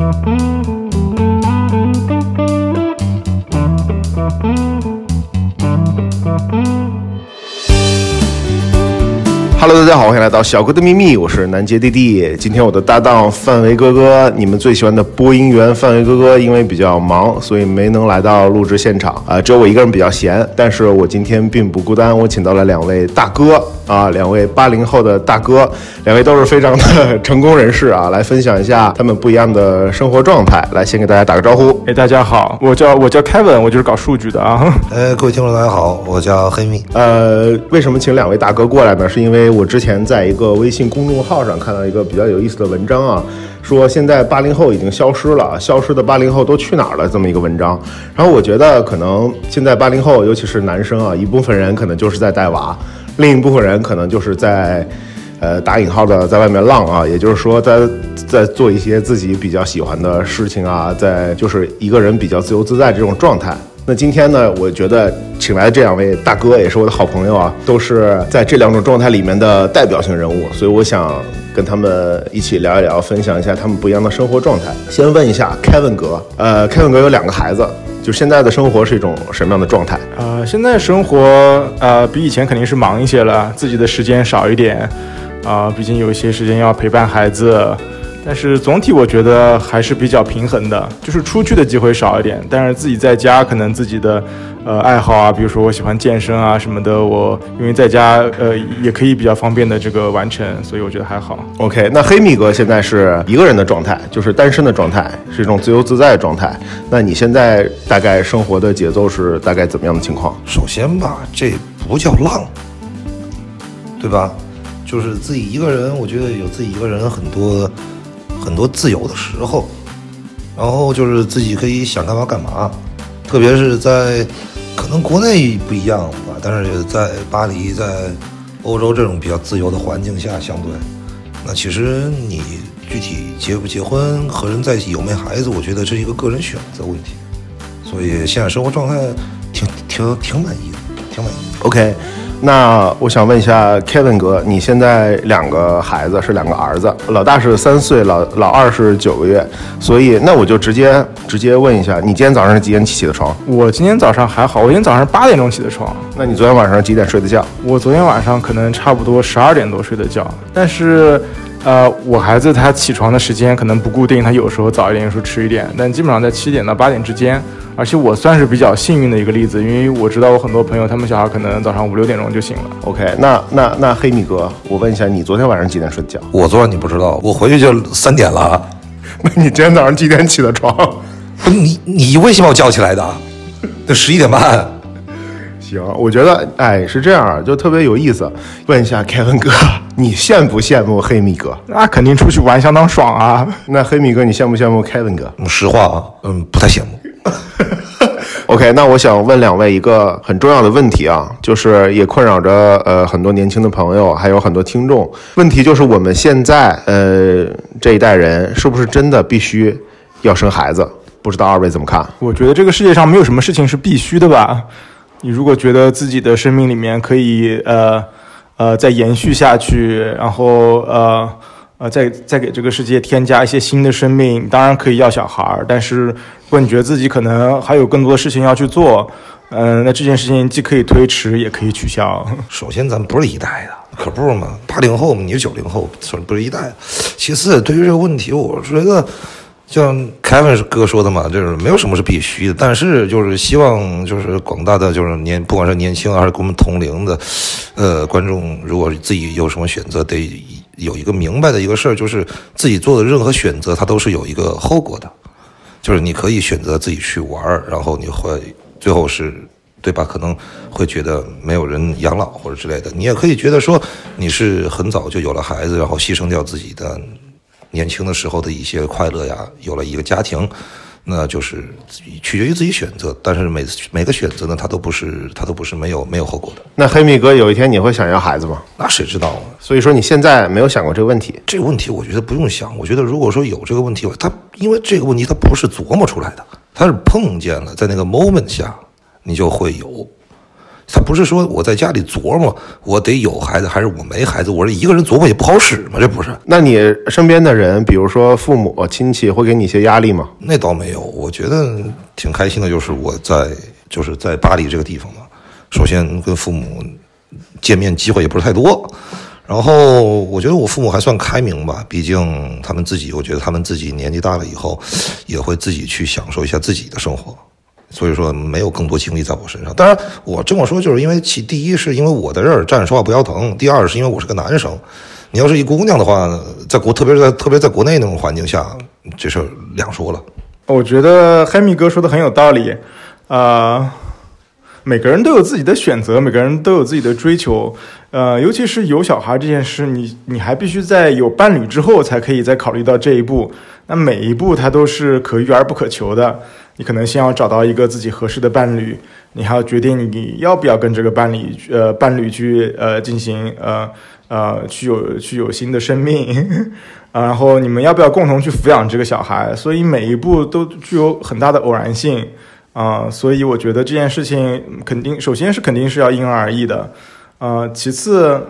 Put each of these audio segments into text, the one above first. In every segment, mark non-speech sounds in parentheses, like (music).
Hello，大家好，欢迎来到小哥的秘密，我是南杰弟弟。今天我的搭档范维哥哥，你们最喜欢的播音员范维哥哥，因为比较忙，所以没能来到录制现场啊、只有我一个人比较闲。但是我今天并不孤单，我请到了两位大哥啊，两位八零后的大哥，两位都是非常的 (laughs) 成功人士啊，来分享一下他们不一样的生活状态。来，先给大家打个招呼。哎，大家好，我叫我叫 Kevin，我就是搞数据的啊。呃，(laughs) 各位听众大家好，我叫黑米。呃，为什么请两位大哥过来呢？是因为我之前在一个微信公众号上看到一个比较有意思的文章啊，说现在八零后已经消失了，消失的八零后都去哪儿了？这么一个文章。然后我觉得可能现在八零后，尤其是男生啊，一部分人可能就是在带娃，另一部分人可能就是在。呃，打引号的在外面浪啊，也就是说在在做一些自己比较喜欢的事情啊，在就是一个人比较自由自在这种状态。那今天呢，我觉得请来的这两位大哥也是我的好朋友啊，都是在这两种状态里面的代表性人物，所以我想跟他们一起聊一聊，分享一下他们不一样的生活状态。先问一下 Kevin 哥，呃，Kevin 哥有两个孩子，就现在的生活是一种什么样的状态？呃，现在生活呃比以前肯定是忙一些了，自己的时间少一点，啊、毕竟有一些时间要陪伴孩子，但是总体我觉得还是比较平衡的，就是出去的机会少一点，但是自己在家可能自己的呃爱好啊，比如说我喜欢健身啊什么的，我因为在家呃也可以比较方便的这个完成，所以我觉得还好。OK，那黑米哥现在是一个人的状态，就是单身的状态，是一种自由自在的状态。那你现在大概生活的节奏是大概怎么样的情况？首先吧，这不叫浪，对吧？就是自己一个人，我觉得有自己一个人很多很多自由的时候，然后就是自己可以想干嘛干嘛，特别是在可能国内不一样吧，但是在巴黎，在欧洲这种比较自由的环境下，相对，那其实你具体结不结婚、和人在一起有没孩子，我觉得这是一个个人选择问题。所以现在生活状态挺挺挺满意的，挺满意。OK，那我想问一下 Kevin 哥，你现在两个孩子是两个儿子，老大是三岁，老老二是九个月，所以那我就直接直接问一下，你今天早上是几点起的床？我今天早上还好，我今天早上八点钟起的床，那你昨天晚上几点睡的觉？我昨天晚上可能差不多十二点多睡的觉，但是，呃，我孩子他起床的时间可能不固定，他有时候早一点，有时候迟一点，但基本上在七点到八点之间。而且我算是比较幸运的一个例子，因为我知道我很多朋友他们小孩可能早上五六点钟就醒了。OK，那那那黑米哥，我问一下，你昨天晚上几点睡的觉？我昨晚你不知道，我回去就三点了。那你今天早上几点起的床？(laughs) 不是你你微信把我叫起来的，(laughs) 这十一点半。行，我觉得哎是这样啊，就特别有意思。问一下凯文哥，你羡不羡慕黑米哥？那肯定出去玩相当爽啊！那黑米哥，你羡不羡慕凯文哥嗯实话啊，嗯，不太羡慕。(laughs) OK，那我想问两位一个很重要的问题啊，就是也困扰着呃很多年轻的朋友，还有很多听众。问题就是我们现在呃这一代人是不是真的必须要生孩子？不知道二位怎么看？我觉得这个世界上没有什么事情是必须的吧。你如果觉得自己的生命里面可以呃呃再延续下去，然后呃呃再再给这个世界添加一些新的生命，当然可以要小孩儿。但是如果你觉得自己可能还有更多的事情要去做，嗯、那这件事情既可以推迟，也可以取消。(laughs) 首先，咱们不是一代的，可不是嘛？八零后嘛，你是九零后，不是一代。其次，对于这个问题，我觉得像凯文哥说的嘛，就是没有什么是必须的，但是就是希望就是广大的就是年，不管是年轻还是跟我们同龄的，呃，观众，如果自己有什么选择，得有一个明白的一个事儿，就是自己做的任何选择，它都是有一个后果的。就是你可以选择自己去玩儿，然后你会最后是，对吧？可能会觉得没有人养老或者之类的。你也可以觉得说你是很早就有了孩子，然后牺牲掉自己的年轻的时候的一些快乐呀，有了一个家庭，那就是取决于自己选择。但是每次每个选择呢，它都不是它都不是没有没有后果的。那黑米哥有一天你会想要孩子吗？那谁知道啊？所以说你现在没有想过这个问题。这个问题我觉得不用想，我觉得如果说有这个问题，他因为这个问题他不是琢磨出来的，他是碰见了，在那个 moment 下你就会有。他不是说我在家里琢磨我得有孩子还是我没孩子，我这一个人琢磨也不好使嘛，这不是？那你身边的人，比如说父母亲戚，会给你一些压力吗？那倒没有，我觉得挺开心的，就是我在就是在巴黎这个地方嘛。首先跟父母见面机会也不是太多，然后我觉得我父母还算开明吧，毕竟他们自己，我觉得他们自己年纪大了以后，也会自己去享受一下自己的生活，所以说没有更多精力在我身上。当然，我这么说就是因为其第一是因为我在这儿站着说话不腰疼，第二是因为我是个男生。你要是一姑娘的话，在国特别是在特别在国内那种环境下，这事两说了。我觉得黑米哥说的很有道理，啊。每个人都有自己的选择，每个人都有自己的追求，呃，尤其是有小孩这件事，你你还必须在有伴侣之后才可以再考虑到这一步。那每一步它都是可遇而不可求的。你可能先要找到一个自己合适的伴侣，你还要决定你要不要跟这个伴侣呃伴侣去呃进行呃呃去有去有新的生命，(laughs) 然后你们要不要共同去抚养这个小孩？所以每一步都具有很大的偶然性。啊，所以我觉得这件事情肯定，首先是肯定是要因人而异的，呃，其次，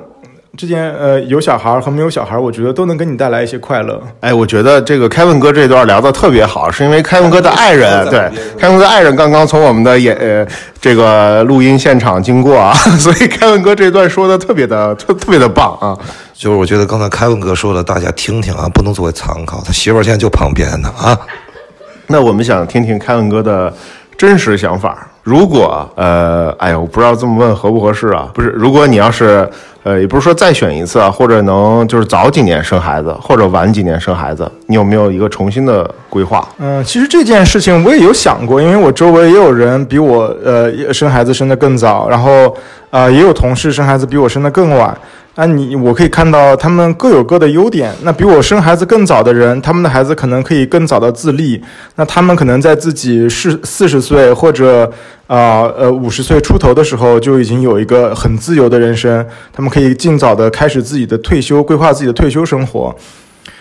这件呃有小孩和没有小孩，我觉得都能给你带来一些快乐。哎，我觉得这个凯文哥这段聊的特别好，是因为凯文哥的爱人，对，凯文哥的爱人刚刚从我们的演呃这个录音现场经过啊，(laughs) 所以凯文哥这段说的特别的特特别的棒啊，就是我觉得刚才凯文哥说的，大家听听啊，不能作为参考，他媳妇现在就旁边呢啊，那我们想听听凯文哥的。真实想法，如果呃，哎呀，我不知道这么问合不合适啊？不是，如果你要是呃，也不是说再选一次啊，或者能就是早几年生孩子，或者晚几年生孩子，你有没有一个重新的规划？嗯，其实这件事情我也有想过，因为我周围也有人比我呃生孩子生的更早，然后啊也有同事生孩子比我生的更晚。那你我可以看到他们各有各的优点。那比我生孩子更早的人，他们的孩子可能可以更早的自立。那他们可能在自己是四十岁或者啊呃五十岁出头的时候，就已经有一个很自由的人生。他们可以尽早的开始自己的退休，规划自己的退休生活。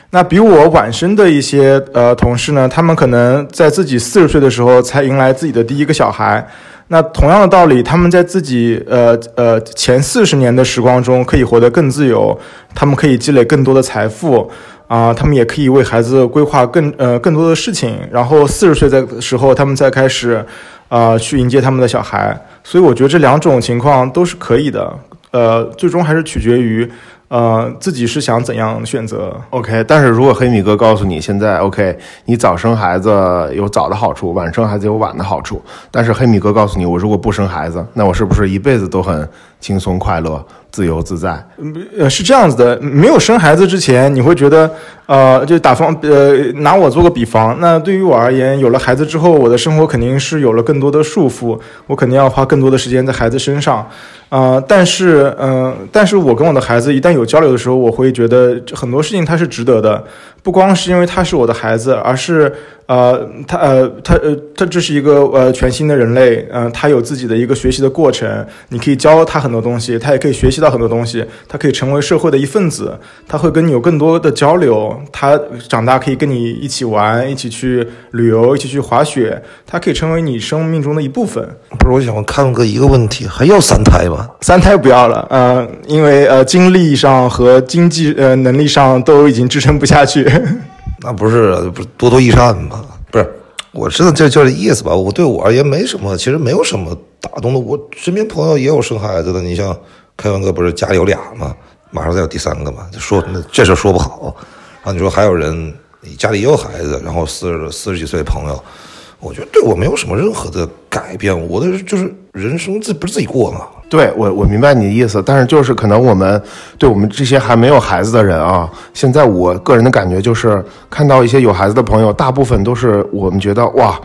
那比我晚生的一些呃同事呢，他们可能在自己四十岁的时候才迎来自己的第一个小孩。那同样的道理，他们在自己呃呃前四十年的时光中可以活得更自由，他们可以积累更多的财富啊，他们也可以为孩子规划更呃更多的事情，然后四十岁的时候，他们再开始啊去迎接他们的小孩。所以我觉得这两种情况都是可以的，呃，最终还是取决于。呃，自己是想怎样选择？OK，但是如果黑米哥告诉你现在 OK，你早生孩子有早的好处，晚生孩子有晚的好处，但是黑米哥告诉你，我如果不生孩子，那我是不是一辈子都很轻松快乐？自由自在，呃，是这样子的。没有生孩子之前，你会觉得，呃，就打方，呃，拿我做个比方。那对于我而言，有了孩子之后，我的生活肯定是有了更多的束缚，我肯定要花更多的时间在孩子身上。啊，但是，嗯，但是我跟我的孩子一旦有交流的时候，我会觉得很多事情它是值得的。不光是因为他是我的孩子，而是呃，他呃，他呃，他这是一个呃全新的人类，嗯，他有自己的一个学习的过程。你可以教他很多东西，他也可以学习到很多东西，他可以成为社会的一份子，他会跟你有更多的交流。他长大可以跟你一起玩，一起去旅游，一起去滑雪，他可以成为你生命中的一部分。不是，我想问看个一个问题，还要三胎吗？三胎不要了，呃，因为呃，精力上和经济呃能力上都已经支撑不下去。(laughs) 那不是不多多益善吗？不是，我知道这就这意思吧。我对我而言没什么，其实没有什么打动的。我身边朋友也有生孩子的，你像开文哥不是家里有俩吗？马上再有第三个嘛，说那这事说不好。然后你说还有人你家里也有孩子，然后四十四十几岁朋友。我觉得对我没有什么任何的改变，我的就是人生自不是自己过吗？对我我明白你的意思，但是就是可能我们对我们这些还没有孩子的人啊，现在我个人的感觉就是看到一些有孩子的朋友，大部分都是我们觉得哇，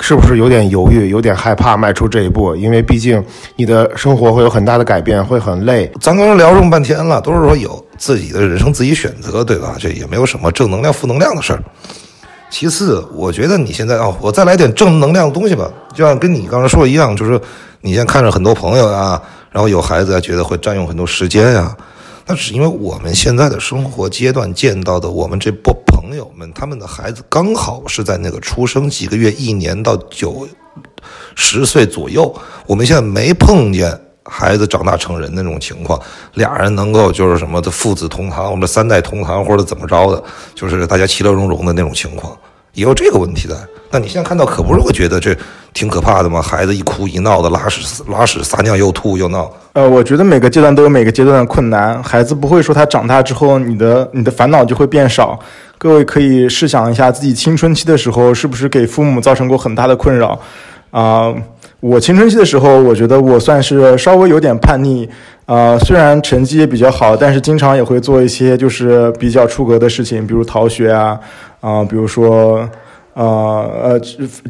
是不是有点犹豫，有点害怕迈出这一步？因为毕竟你的生活会有很大的改变，会很累。咱刚刚聊这么半天了，都是说有自己的人生自己选择，对吧？这也没有什么正能量负能量的事儿。其次，我觉得你现在啊，我再来点正能量的东西吧，就像跟你刚才说的一样，就是你现在看着很多朋友啊，然后有孩子啊，觉得会占用很多时间呀，那是因为我们现在的生活阶段见到的，我们这波朋友们，他们的孩子刚好是在那个出生几个月、一年到九十岁左右，我们现在没碰见孩子长大成人那种情况，俩人能够就是什么的父子同堂，或者三代同堂，或者怎么着的，就是大家其乐融融的那种情况，也有这个问题的。那你现在看到，可不是会觉得这挺可怕的吗？孩子一哭一闹的，拉屎拉屎撒尿又吐又闹。呃，我觉得每个阶段都有每个阶段的困难，孩子不会说他长大之后，你的你的烦恼就会变少。各位可以试想一下，自己青春期的时候是不是给父母造成过很大的困扰？啊，我青春期的时候，我觉得我算是稍微有点叛逆。啊，虽然成绩也比较好，但是经常也会做一些就是比较出格的事情，比如逃学啊，啊，比如说。呃呃，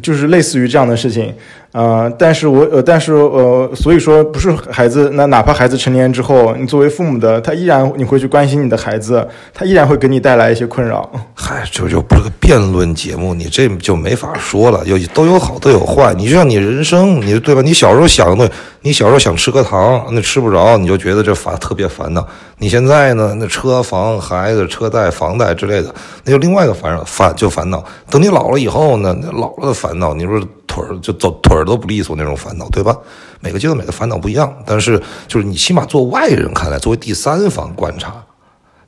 就是类似于这样的事情，呃，但是我呃，但是呃，所以说不是孩子，那哪怕孩子成年之后，你作为父母的，他依然你会去关心你的孩子，他依然会给你带来一些困扰。嗨，这就不是个辩论节目，你这就没法说了，有都有好都有坏。你就像你人生，你对吧？你小时候想的，你小时候想吃颗糖，那吃不着，你就觉得这烦特别烦恼。你现在呢？那车房、孩子、车贷、房贷之类的，那就另外一个烦，烦就烦恼。等你老了以后呢？老了的烦恼，你说腿儿就走腿儿都不利索那种烦恼，对吧？每个阶段每个烦恼不一样，但是就是你起码做外人看来，作为第三方观察，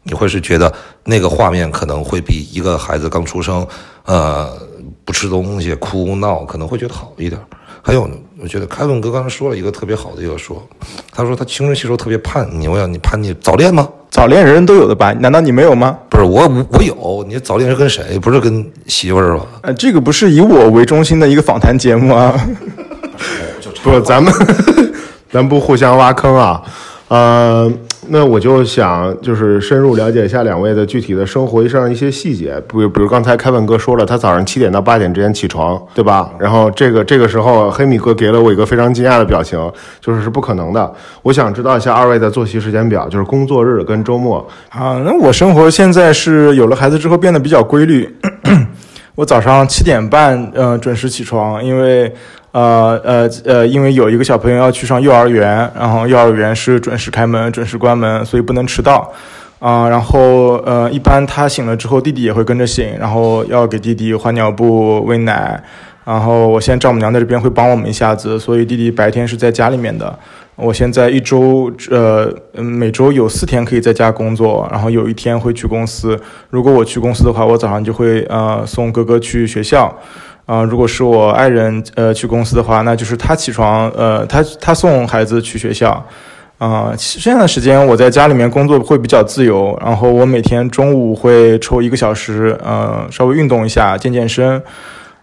你会是觉得那个画面可能会比一个孩子刚出生，呃，不吃东西、哭闹，可能会觉得好一点。还有，我觉得凯文哥刚才说了一个特别好的一个说，他说他青春期时候特别叛逆。我想你叛逆早恋吗？早恋人人都有的吧？难道你没有吗？不是我，我有。你早恋是跟谁？不是跟媳妇儿吧？呃，这个不是以我为中心的一个访谈节目啊。(laughs) 不，咱们 (laughs) 咱不互相挖坑啊。呃，那我就想就是深入了解一下两位的具体的生活上一些细节，比如比如刚才开文哥说了，他早上七点到八点之间起床，对吧？然后这个这个时候，黑米哥给了我一个非常惊讶的表情，就是是不可能的。我想知道一下二位的作息时间表，就是工作日跟周末啊。那我生活现在是有了孩子之后变得比较规律，(coughs) 我早上七点半呃准时起床，因为。呃呃呃，因为有一个小朋友要去上幼儿园，然后幼儿园是准时开门、准时关门，所以不能迟到。啊，然后呃，一般他醒了之后，弟弟也会跟着醒，然后要给弟弟换尿布、喂奶。然后我现在丈母娘在这边会帮我们一下子，所以弟弟白天是在家里面的。我现在一周呃每周有四天可以在家工作，然后有一天会去公司。如果我去公司的话，我早上就会呃送哥哥去学校。啊，如果是我爱人呃去公司的话，那就是他起床，呃，他他送孩子去学校。啊，剩下的时间我在家里面工作会比较自由，然后我每天中午会抽一个小时，呃，稍微运动一下，健健身。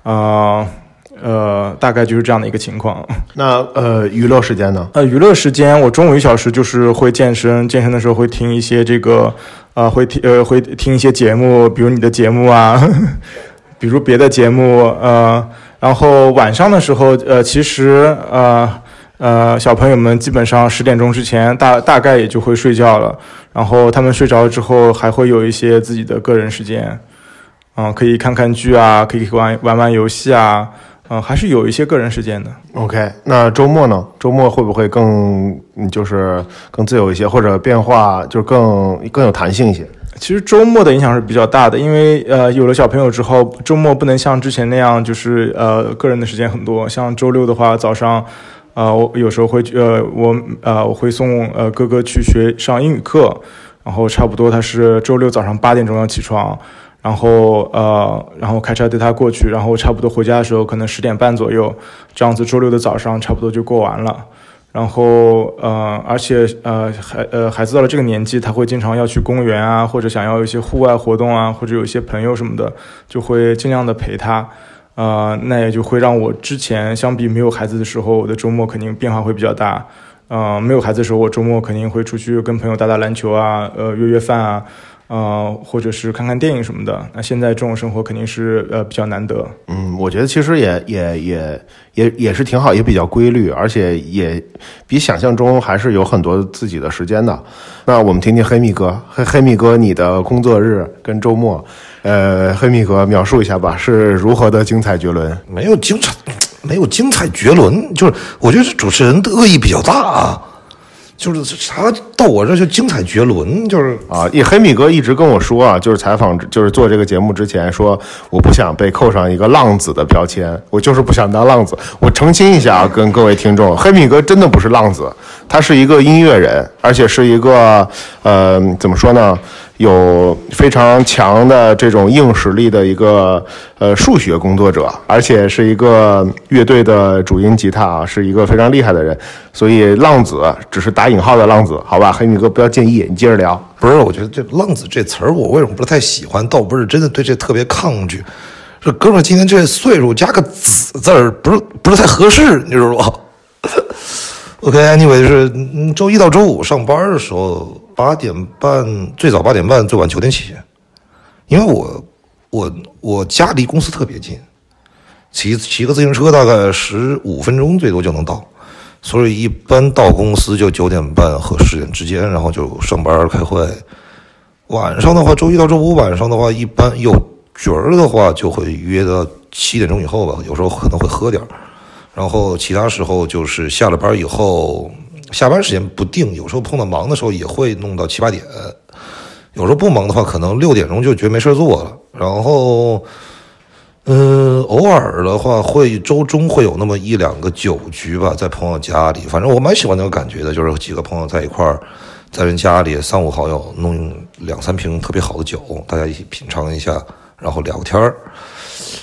啊，呃，大概就是这样的一个情况。(laughs) 那呃，娱乐时间呢？呃，娱乐时间我中午一小时就是会健身，健身的时候会听一些这个，啊，会听呃会听一些节目，比如你的节目啊。(laughs) 比如别的节目，呃，然后晚上的时候，呃，其实，呃，呃，小朋友们基本上十点钟之前大大概也就会睡觉了。然后他们睡着之后，还会有一些自己的个人时间，嗯，可以看看剧啊，可以玩玩玩游戏啊，嗯，还是有一些个人时间的。OK，那周末呢？周末会不会更就是更自由一些，或者变化就更更有弹性一些？其实周末的影响是比较大的，因为呃有了小朋友之后，周末不能像之前那样，就是呃个人的时间很多。像周六的话，早上，呃我有时候会呃我呃我会送呃哥哥去学上英语课，然后差不多他是周六早上八点钟要起床，然后呃然后开车带他过去，然后差不多回家的时候可能十点半左右，这样子周六的早上差不多就过完了。然后，呃，而且，呃，孩，呃，孩子到了这个年纪，他会经常要去公园啊，或者想要一些户外活动啊，或者有一些朋友什么的，就会尽量的陪他，呃，那也就会让我之前相比没有孩子的时候，我的周末肯定变化会比较大，呃，没有孩子的时候，我周末肯定会出去跟朋友打打篮球啊，呃，约约饭啊。呃，或者是看看电影什么的。那现在这种生活肯定是呃比较难得。嗯，我觉得其实也也也也也是挺好，也比较规律，而且也比想象中还是有很多自己的时间的。那我们听听黑米哥，黑黑米哥，你的工作日跟周末，呃，黑米哥描述一下吧，是如何的精彩绝伦？没有精彩，没有精彩绝伦，就是我觉得主持人的恶意比较大啊。就是啥到我这就精彩绝伦，就是啊，一黑米哥一直跟我说啊，就是采访，就是做这个节目之前说，我不想被扣上一个浪子的标签，我就是不想当浪子。我澄清一下啊，跟各位听众，黑米哥真的不是浪子，他是一个音乐人，而且是一个呃，怎么说呢？有非常强的这种硬实力的一个呃数学工作者，而且是一个乐队的主音吉他啊，是一个非常厉害的人。所以浪子只是打引号的浪子，好吧？黑米哥不要介意，你接着聊。不是，我觉得这“浪子”这词儿我为什么不太喜欢？倒不是真的对这特别抗拒，这哥们今天这岁数加个“子”字儿，不是不是太合适，你知道吧？(laughs) OK，anyway，是周一到周五上班的时候。八点半，最早八点半，最晚九点起。因为我，我，我家离公司特别近，骑骑个自行车大概十五分钟最多就能到，所以一般到公司就九点半和十点之间，然后就上班开会。晚上的话，周一到周五晚上的话，一般有局儿的话就会约到七点钟以后吧，有时候可能会喝点儿，然后其他时候就是下了班以后。下班时间不定，有时候碰到忙的时候也会弄到七八点，有时候不忙的话，可能六点钟就觉得没事做了。然后，嗯，偶尔的话会周中会有那么一两个酒局吧，在朋友家里，反正我蛮喜欢那个感觉的，就是几个朋友在一块儿，在人家里三五好友弄两三瓶特别好的酒，大家一起品尝一下，然后聊天儿。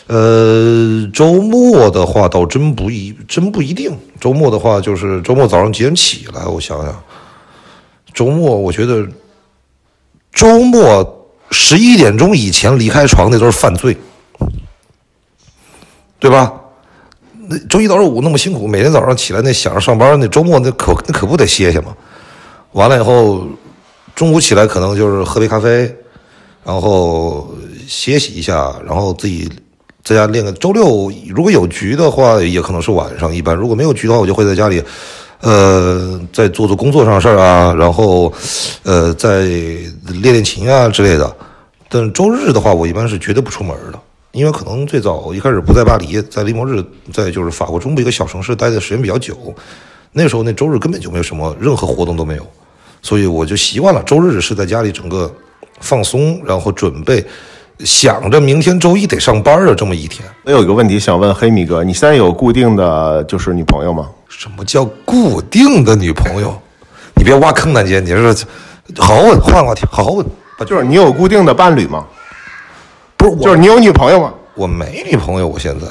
呃，周末的话倒真不一，真不一定。周末的话，就是周末早上几点起来？我想想，周末我觉得周末十一点钟以前离开床那都是犯罪，对吧？那周一到周五那么辛苦，每天早上起来那想着上班，那周末那可那可不得歇歇吗？完了以后，中午起来可能就是喝杯咖啡，然后歇息一下，然后自己。在家练个周六，如果有局的话，也可能是晚上。一般如果没有局的话，我就会在家里，呃，再做做工作上的事儿啊，然后，呃，再练练琴啊之类的。但周日的话，我一般是绝对不出门的，因为可能最早一开始不在巴黎，在利莫日，在就是法国中部一个小城市待的时间比较久，那时候那周日根本就没有什么任何活动都没有，所以我就习惯了周日是在家里整个放松，然后准备。(laughs) 想着明天周一得上班的这么一天，我有一个问题想问黑米哥，你现在有固定的就是女朋友吗？什么叫固定的女朋友？(laughs) 你别挖坑，南姐，你是好好问，换个话题，好好问。就是你有固定的伴侣吗？不是，就是你有女朋友吗？我没女朋友，我现在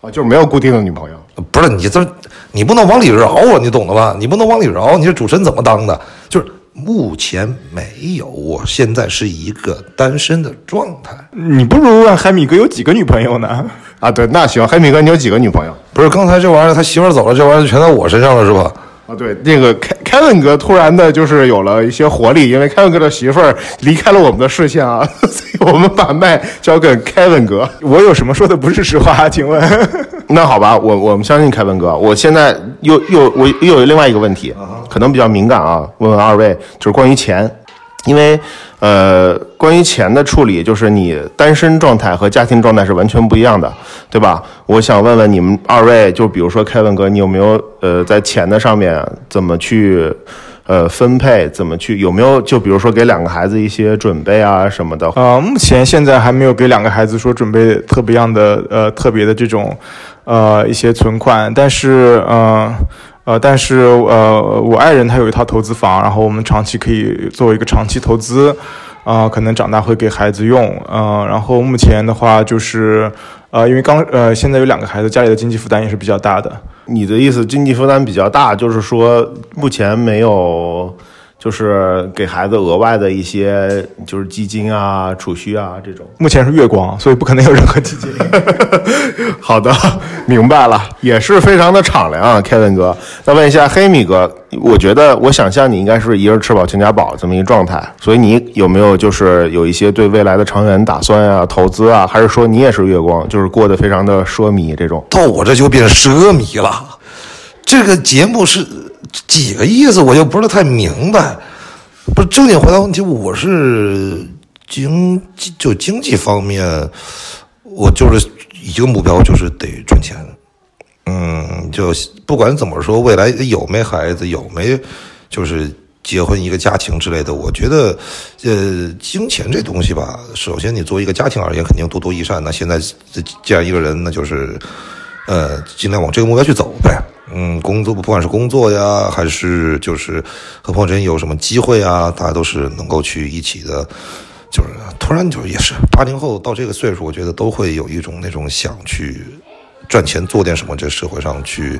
啊，就是没有固定的女朋友。不是你这，你不能往里绕啊，你懂了吧？你不能往里绕，你这主持人怎么当的？就是。目前没有，我现在是一个单身的状态。你不如问海米哥有几个女朋友呢？啊，对，那行，海米哥你有几个女朋友？不是，刚才这玩意儿他媳妇走了，这玩意儿全在我身上了，是吧？啊，对，那个凯凯文哥突然的就是有了一些活力，因为凯文哥的媳妇儿离开了我们的视线啊，(laughs) 所以我们把麦交给凯文哥。我有什么说的不是实话？请问？(laughs) 那好吧，我我们相信凯文哥。我现在又又我又有另外一个问题，可能比较敏感啊，问问二位，就是关于钱，因为呃，关于钱的处理，就是你单身状态和家庭状态是完全不一样的，对吧？我想问问你们二位，就比如说凯文哥，你有没有呃在钱的上面怎么去？呃，分配怎么去？有没有就比如说给两个孩子一些准备啊什么的？呃，目前现在还没有给两个孩子说准备特别样的呃特别的这种呃一些存款，但是呃呃但是呃我爱人他有一套投资房，然后我们长期可以作为一个长期投资，啊可能长大会给孩子用，嗯，然后目前的话就是呃因为刚呃现在有两个孩子，家里的经济负担也是比较大的。你的意思，经济负担比较大，就是说目前没有，就是给孩子额外的一些，就是基金啊、储蓄啊这种。目前是月光，所以不可能有任何基金。(laughs) 好的，明白了，也是非常的敞亮啊，Kevin 哥。那问一下黑米哥，我觉得我想象你应该是一人吃饱全家饱这么一个状态，所以你有没有就是有一些对未来的长远打算啊、投资啊，还是说你也是月光，就是过得非常的奢靡这种？到我这就变奢靡了。这个节目是几个意思，我就不是太明白。不是正经回答问题，我是经济就经济方面，我就是一个目标，就是得赚钱。嗯，就不管怎么说，未来有没孩子，有没就是结婚一个家庭之类的。我觉得，呃，金钱这东西吧，首先你作为一个家庭而言，肯定多多益善。那现在这样一个人，那就是，呃，尽量往这个目标去走呗。嗯，工作不管是工作呀，还是就是和朋友之间有什么机会啊，大家都是能够去一起的。就是突然就也是八零后到这个岁数，我觉得都会有一种那种想去赚钱做点什么，这社会上去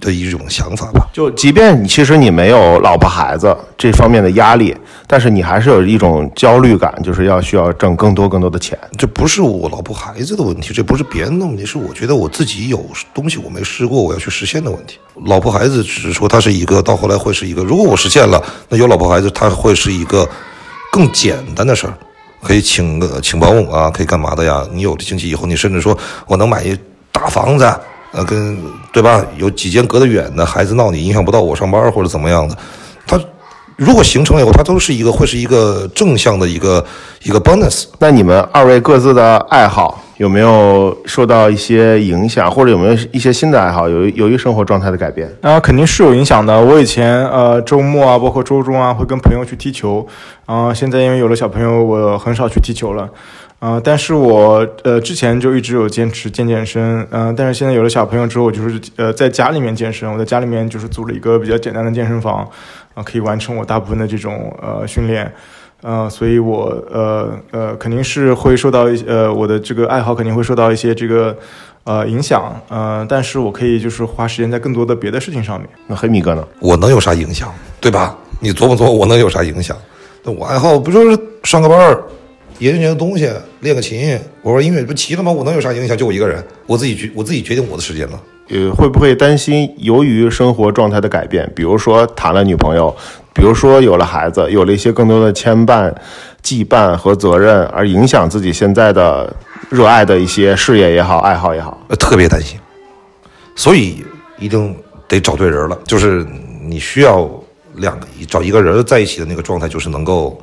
的一种想法吧。就即便你其实你没有老婆孩子这方面的压力，但是你还是有一种焦虑感，就是要需要挣更多更多的钱。这不是我老婆孩子的问题，这不是别人的问题，是我觉得我自己有东西我没试过，我要去实现的问题。老婆孩子只是说它是一个，到后来会是一个。如果我实现了，那有老婆孩子，它会是一个更简单的事儿，可以请个请保姆啊，可以干嘛的呀？你有了经济以后，你甚至说我能买一大房子，呃，跟对吧？有几间隔得远的，孩子闹你影响不到我上班或者怎么样的，他如果形成了以后，他都是一个会是一个正向的一个一个 bonus。那你们二位各自的爱好有没有受到一些影响，或者有没有一些新的爱好由于由于生活状态的改变？啊，肯定是有影响的。我以前呃周末啊，包括周中啊，会跟朋友去踢球。啊、现在因为有了小朋友，我很少去踢球了。啊、但是我呃之前就一直有坚持健健身。嗯、但是现在有了小朋友之后，我就是呃在家里面健身。我在家里面就是租了一个比较简单的健身房，啊、可以完成我大部分的这种呃训练。呃，所以我呃呃肯定是会受到一呃我的这个爱好肯定会受到一些这个呃影响，呃，但是我可以就是花时间在更多的别的事情上面。那黑米哥呢？我能有啥影响，对吧？你琢磨琢磨，我能有啥影响？那我爱好不就是上个班儿，研究研究东西，练个琴，我说音乐，不齐了吗？我能有啥影响？就我一个人，我自己决我自己决定我的时间了。呃，会不会担心由于生活状态的改变，比如说谈了女朋友，比如说有了孩子，有了一些更多的牵绊、羁绊和责任，而影响自己现在的热爱的一些事业也好、爱好也好？呃，特别担心，所以一定得找对人了。就是你需要两个找一个人在一起的那个状态，就是能够，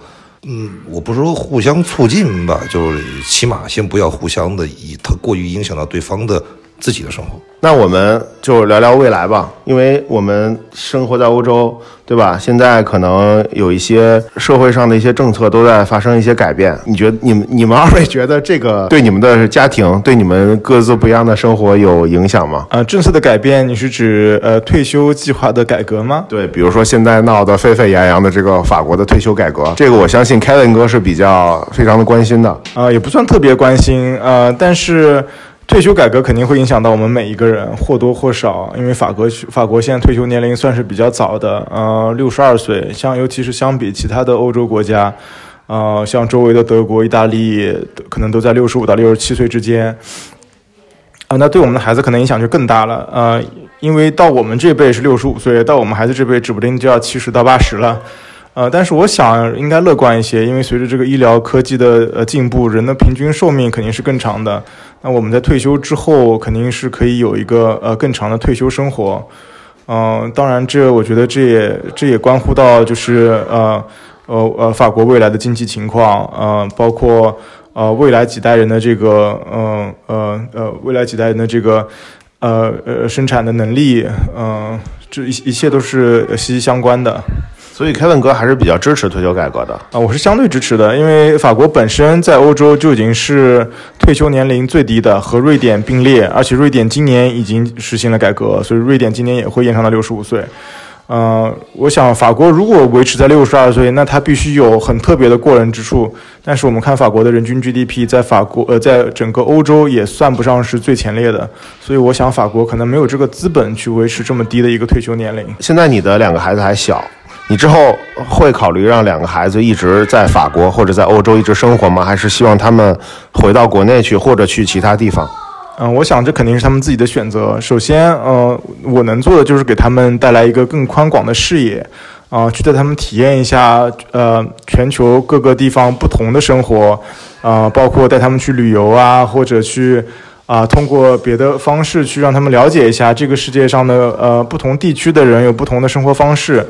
嗯，我不是说互相促进吧，就是起码先不要互相的以它过于影响到对方的自己的生活。那我们就聊聊未来吧，因为我们生活在欧洲，对吧？现在可能有一些社会上的一些政策都在发生一些改变。你觉得你们你们二位觉得这个 (laughs) 对你们的家庭、对你们各自不一样的生活有影响吗？呃，政策的改变，你是指呃退休计划的改革吗？对，比如说现在闹得沸沸扬扬的这个法国的退休改革，这个我相信 Kevin 哥是比较非常的关心的。啊、也不算特别关心，呃，但是退休改革肯定会影响到我们每一个人，或多或少，因为法国法国现在退休年龄算是比较早的，呃，六十二岁，像尤其是相比其他的欧洲国家，呃，像周围的德国、意大利，可能都在六十五到六十七岁之间。啊、那对我们的孩子可能影响就更大了，呃，因为到我们这辈是六十五岁，到我们孩子这辈指不定就要七十到八十了。呃，但是我想应该乐观一些，因为随着这个医疗科技的呃进步，人的平均寿命肯定是更长的。那我们在退休之后，肯定是可以有一个呃更长的退休生活。嗯、当然这我觉得这也这也关乎到就是呃呃呃法国未来的经济情况，呃，包括呃未来几代人的这个嗯呃呃未来几代人的这个呃呃生产的能力，嗯、这一一切都是息息相关的。所以 Kevin 哥还是比较支持退休改革的。啊，我是相对支持的，因为法国本身在欧洲就已经是退休年龄最低的，和瑞典并列，而且瑞典今年已经实行了改革，所以瑞典今年也会延长到六十五岁。呃，我想法国如果维持在六十二岁，那它必须有很特别的过人之处。但是我们看法国的人均 GDP 在法国呃，在整个欧洲也算不上是最前列的，所以我想法国可能没有这个资本去维持这么低的一个退休年龄。现在你的两个孩子还小，你之后会考虑让两个孩子一直在法国或者在欧洲一直生活吗？还是希望他们回到国内去，或者去其他地方？嗯，我想这肯定是他们自己的选择。首先，呃，我能做的就是给他们带来一个更宽广的视野，啊、去带他们体验一下，呃，全球各个地方不同的生活，啊、包括带他们去旅游啊，或者去啊、通过别的方式去让他们了解一下这个世界上的呃不同地区的人有不同的生活方式。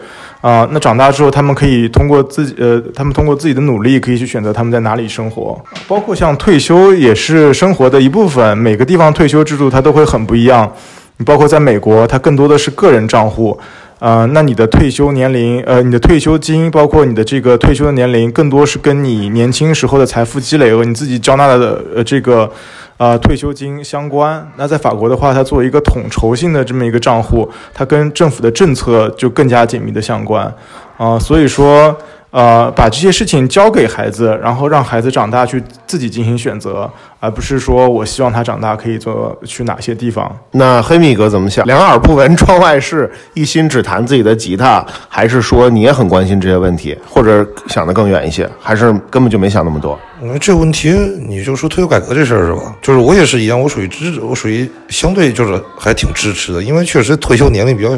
啊、那长大之后，他们可以通过自己，呃，他们通过自己的努力，可以去选择他们在哪里生活。包括像退休也是生活的一部分，每个地方退休制度它都会很不一样。你包括在美国，它更多的是个人账户，呃，那你的退休年龄，呃，你的退休金，包括你的这个退休的年龄，更多是跟你年轻时候的财富积累和你自己交纳的呃这个呃退休金相关。那在法国的话，它作为一个统筹性的这么一个账户，它跟政府的政策就更加紧密的相关。啊、所以说。呃，把这些事情交给孩子，然后让孩子长大去自己进行选择，而不是说我希望他长大可以做去哪些地方。那黑米哥怎么想？两耳不闻窗外事，一心只弹自己的吉他，还是说你也很关心这些问题，或者想得更远一些，还是根本就没想那么多？那，这个问题你就说退休改革这事儿是吧？就是我也是一样，我属于支，我属于相对就是还挺支持的，因为确实退休年龄比较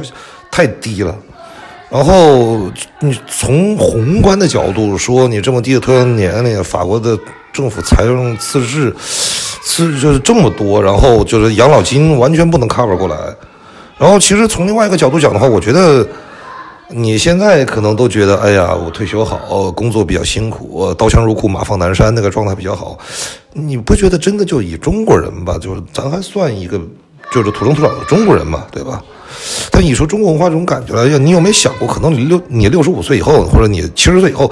太低了。然后你从宏观的角度说，你这么低的退休年龄，法国的政府财政赤字，是就是这么多，然后就是养老金完全不能 cover 过来。然后其实从另外一个角度讲的话，我觉得你现在可能都觉得，哎呀，我退休好，工作比较辛苦，刀枪入库，马放南山，那个状态比较好。你不觉得真的就以中国人吧，就是咱还算一个就是土生土长的中国人嘛，对吧？但你说中国文化这种感觉来讲，你有没有想过，可能你六你六十五岁以后，或者你七十岁以后，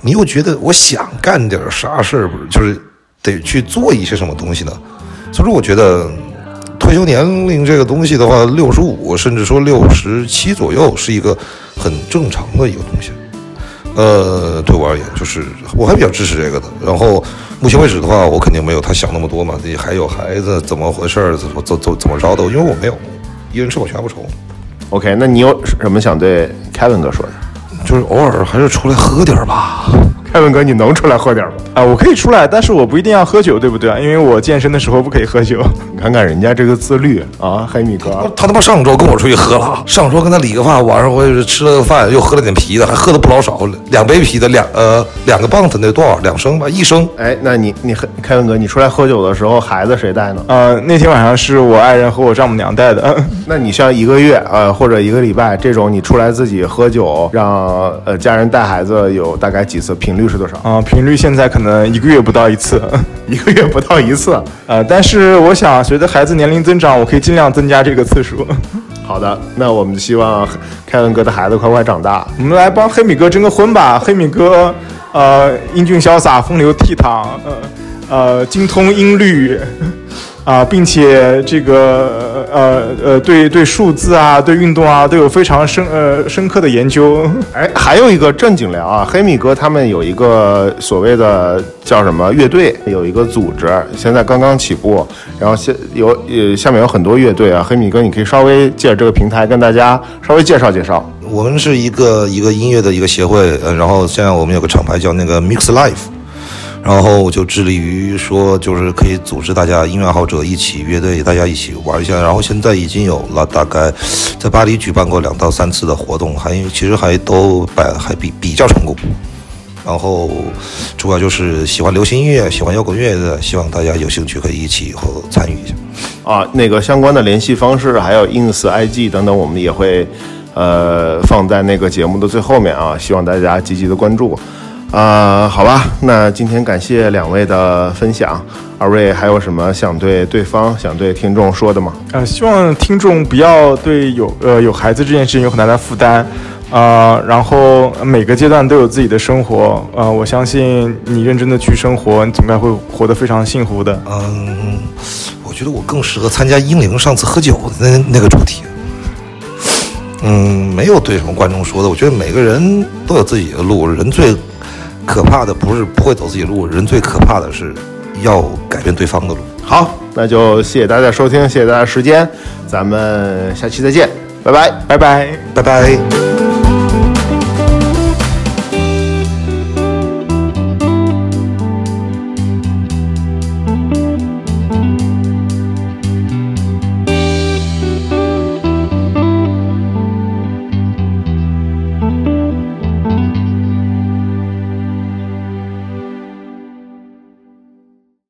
你又觉得我想干点啥事儿，不是就是得去做一些什么东西呢？所以说，我觉得退休年龄这个东西的话，六十五甚至说六十七左右是一个很正常的一个东西。呃，对我而言，就是我还比较支持这个的。然后目前为止的话，我肯定没有他想那么多嘛。你还有孩子，怎么回事？怎么怎怎怎么着的？因为我没有，一人吃饱全家不愁。OK，那你有什么想对 Kevin 哥说的就是偶尔还是出来喝点儿吧。？Kevin 哥，你能出来喝点吗？啊、我可以出来，但是我不一定要喝酒，对不对？因为我健身的时候不可以喝酒。(laughs) 你看看人家这个自律啊，黑米哥。他他妈上周跟我出去喝了，上周跟他理个发，晚上我也是吃了个饭，又喝了点啤的，还喝的不老少，两杯啤的，两呃两个棒子那多少？两升吧，一升。哎，那你你黑 Kevin 哥，你出来喝酒的时候，孩子谁带呢？呃，那天晚上是我爱人和我丈母娘带的。(laughs) 那你像一个月呃或者一个礼拜这种，你出来自己喝酒，让呃家人带孩子，有大概几次？频率是多少？啊、频率现在可能一个月不到一次。(laughs) 一个月不到一次。呃，但是我想随着孩子年龄增长，我可以尽量增加这个次数。(laughs) 好的，那我们希望 Kevin 哥的孩子快快长大。我们来帮黑米哥征个婚吧。黑米哥，呃，英俊潇洒，风流倜傥，呃呃，精通音律。(laughs) 啊，并且这个呃呃，对对数字啊，对运动啊，都有非常深呃深刻的研究。哎，还有一个正经聊啊，黑米哥他们有一个所谓的叫什么乐队，有一个组织，现在刚刚起步，然后现有呃下面有很多乐队啊，黑米哥你可以稍微借着这个平台跟大家稍微介绍介绍。我们是一个一个音乐的一个协会，呃，然后现在我们有个厂牌叫那个 Mix Life，然后我就致力于说就是可以组织大家音乐爱好者一起乐队，大家一起玩一下。然后现在已经有了大概在巴黎举办过两到三次的活动，还其实还都摆还比比较成功。然后主要就是喜欢流行音乐、喜欢摇滚乐的，希望大家有兴趣可以一起以后参与一下。啊，那个相关的联系方式，还有 ins、IG 等等，我们也会呃放在那个节目的最后面啊，希望大家积极的关注。啊、好吧，那今天感谢两位的分享，二位还有什么想对对方、想对听众说的吗？呃，希望听众不要对有呃有孩子这件事情有很大的负担，啊、然后每个阶段都有自己的生活，呃，我相信你认真的去生活，你总该会活得非常幸福的。嗯，我觉得我更适合参加英灵上次喝酒的那那个主题。嗯，没有对什么观众说的，我觉得每个人都有自己的路，人最可怕的不是不会走自己路，人最可怕的是要改变对方的路。好，那就谢谢大家收听，谢谢大家时间，咱们下期再见，拜拜。拜拜。拜拜。